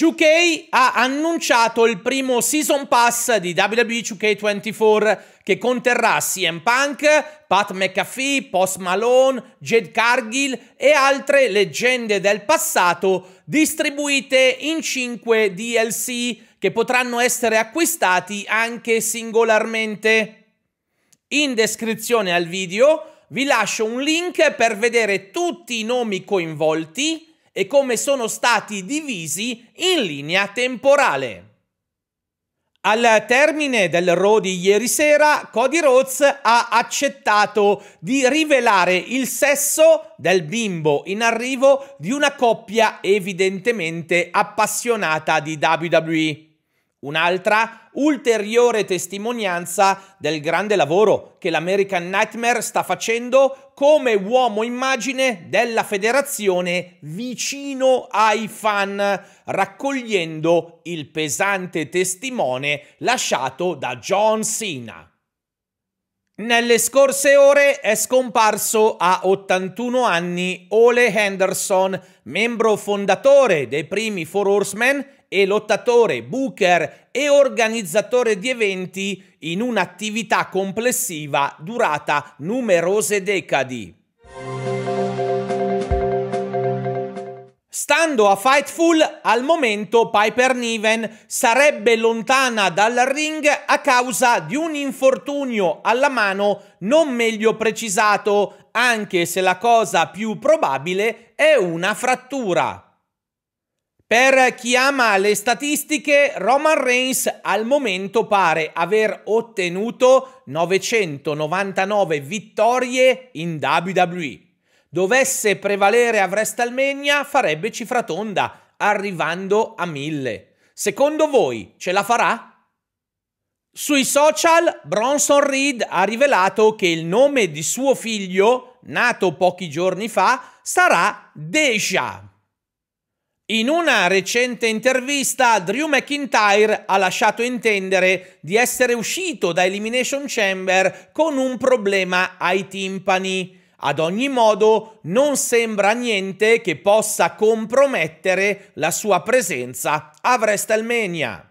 2K ha annunciato il primo Season Pass di WWE 2K24 che conterrà CM Punk, Pat McAfee, Post Malone, Jade Cargill e altre leggende del passato distribuite in 5 DLC che potranno essere acquistati anche singolarmente. In descrizione al video vi lascio un link per vedere tutti i nomi coinvolti e come sono stati divisi in linea temporale. Al termine del Raw di ieri sera, Cody Rhodes ha accettato di rivelare il sesso del bimbo in arrivo di una coppia evidentemente appassionata di WWE. Un'altra ulteriore testimonianza del grande lavoro che l'American Nightmare sta facendo come uomo immagine della federazione vicino ai fan, raccogliendo il pesante testimone lasciato da John Cena. Nelle scorse ore è scomparso a 81 anni Ole Henderson, membro fondatore dei primi Four Horsemen e lottatore, booker e organizzatore di eventi in un'attività complessiva durata numerose decadi. Stando a Fightful, al momento Piper Niven sarebbe lontana dal ring a causa di un infortunio alla mano non meglio precisato, anche se la cosa più probabile è una frattura. Per chi ama le statistiche, Roman Reigns al momento pare aver ottenuto 999 vittorie in WWE. Dovesse prevalere a WrestleMania farebbe cifra tonda, arrivando a 1000. Secondo voi ce la farà? Sui social, Bronson Reed ha rivelato che il nome di suo figlio, nato pochi giorni fa, sarà Deja. In una recente intervista, Drew McIntyre ha lasciato intendere di essere uscito da Elimination Chamber con un problema ai timpani. Ad ogni modo, non sembra niente che possa compromettere la sua presenza a WrestleMania.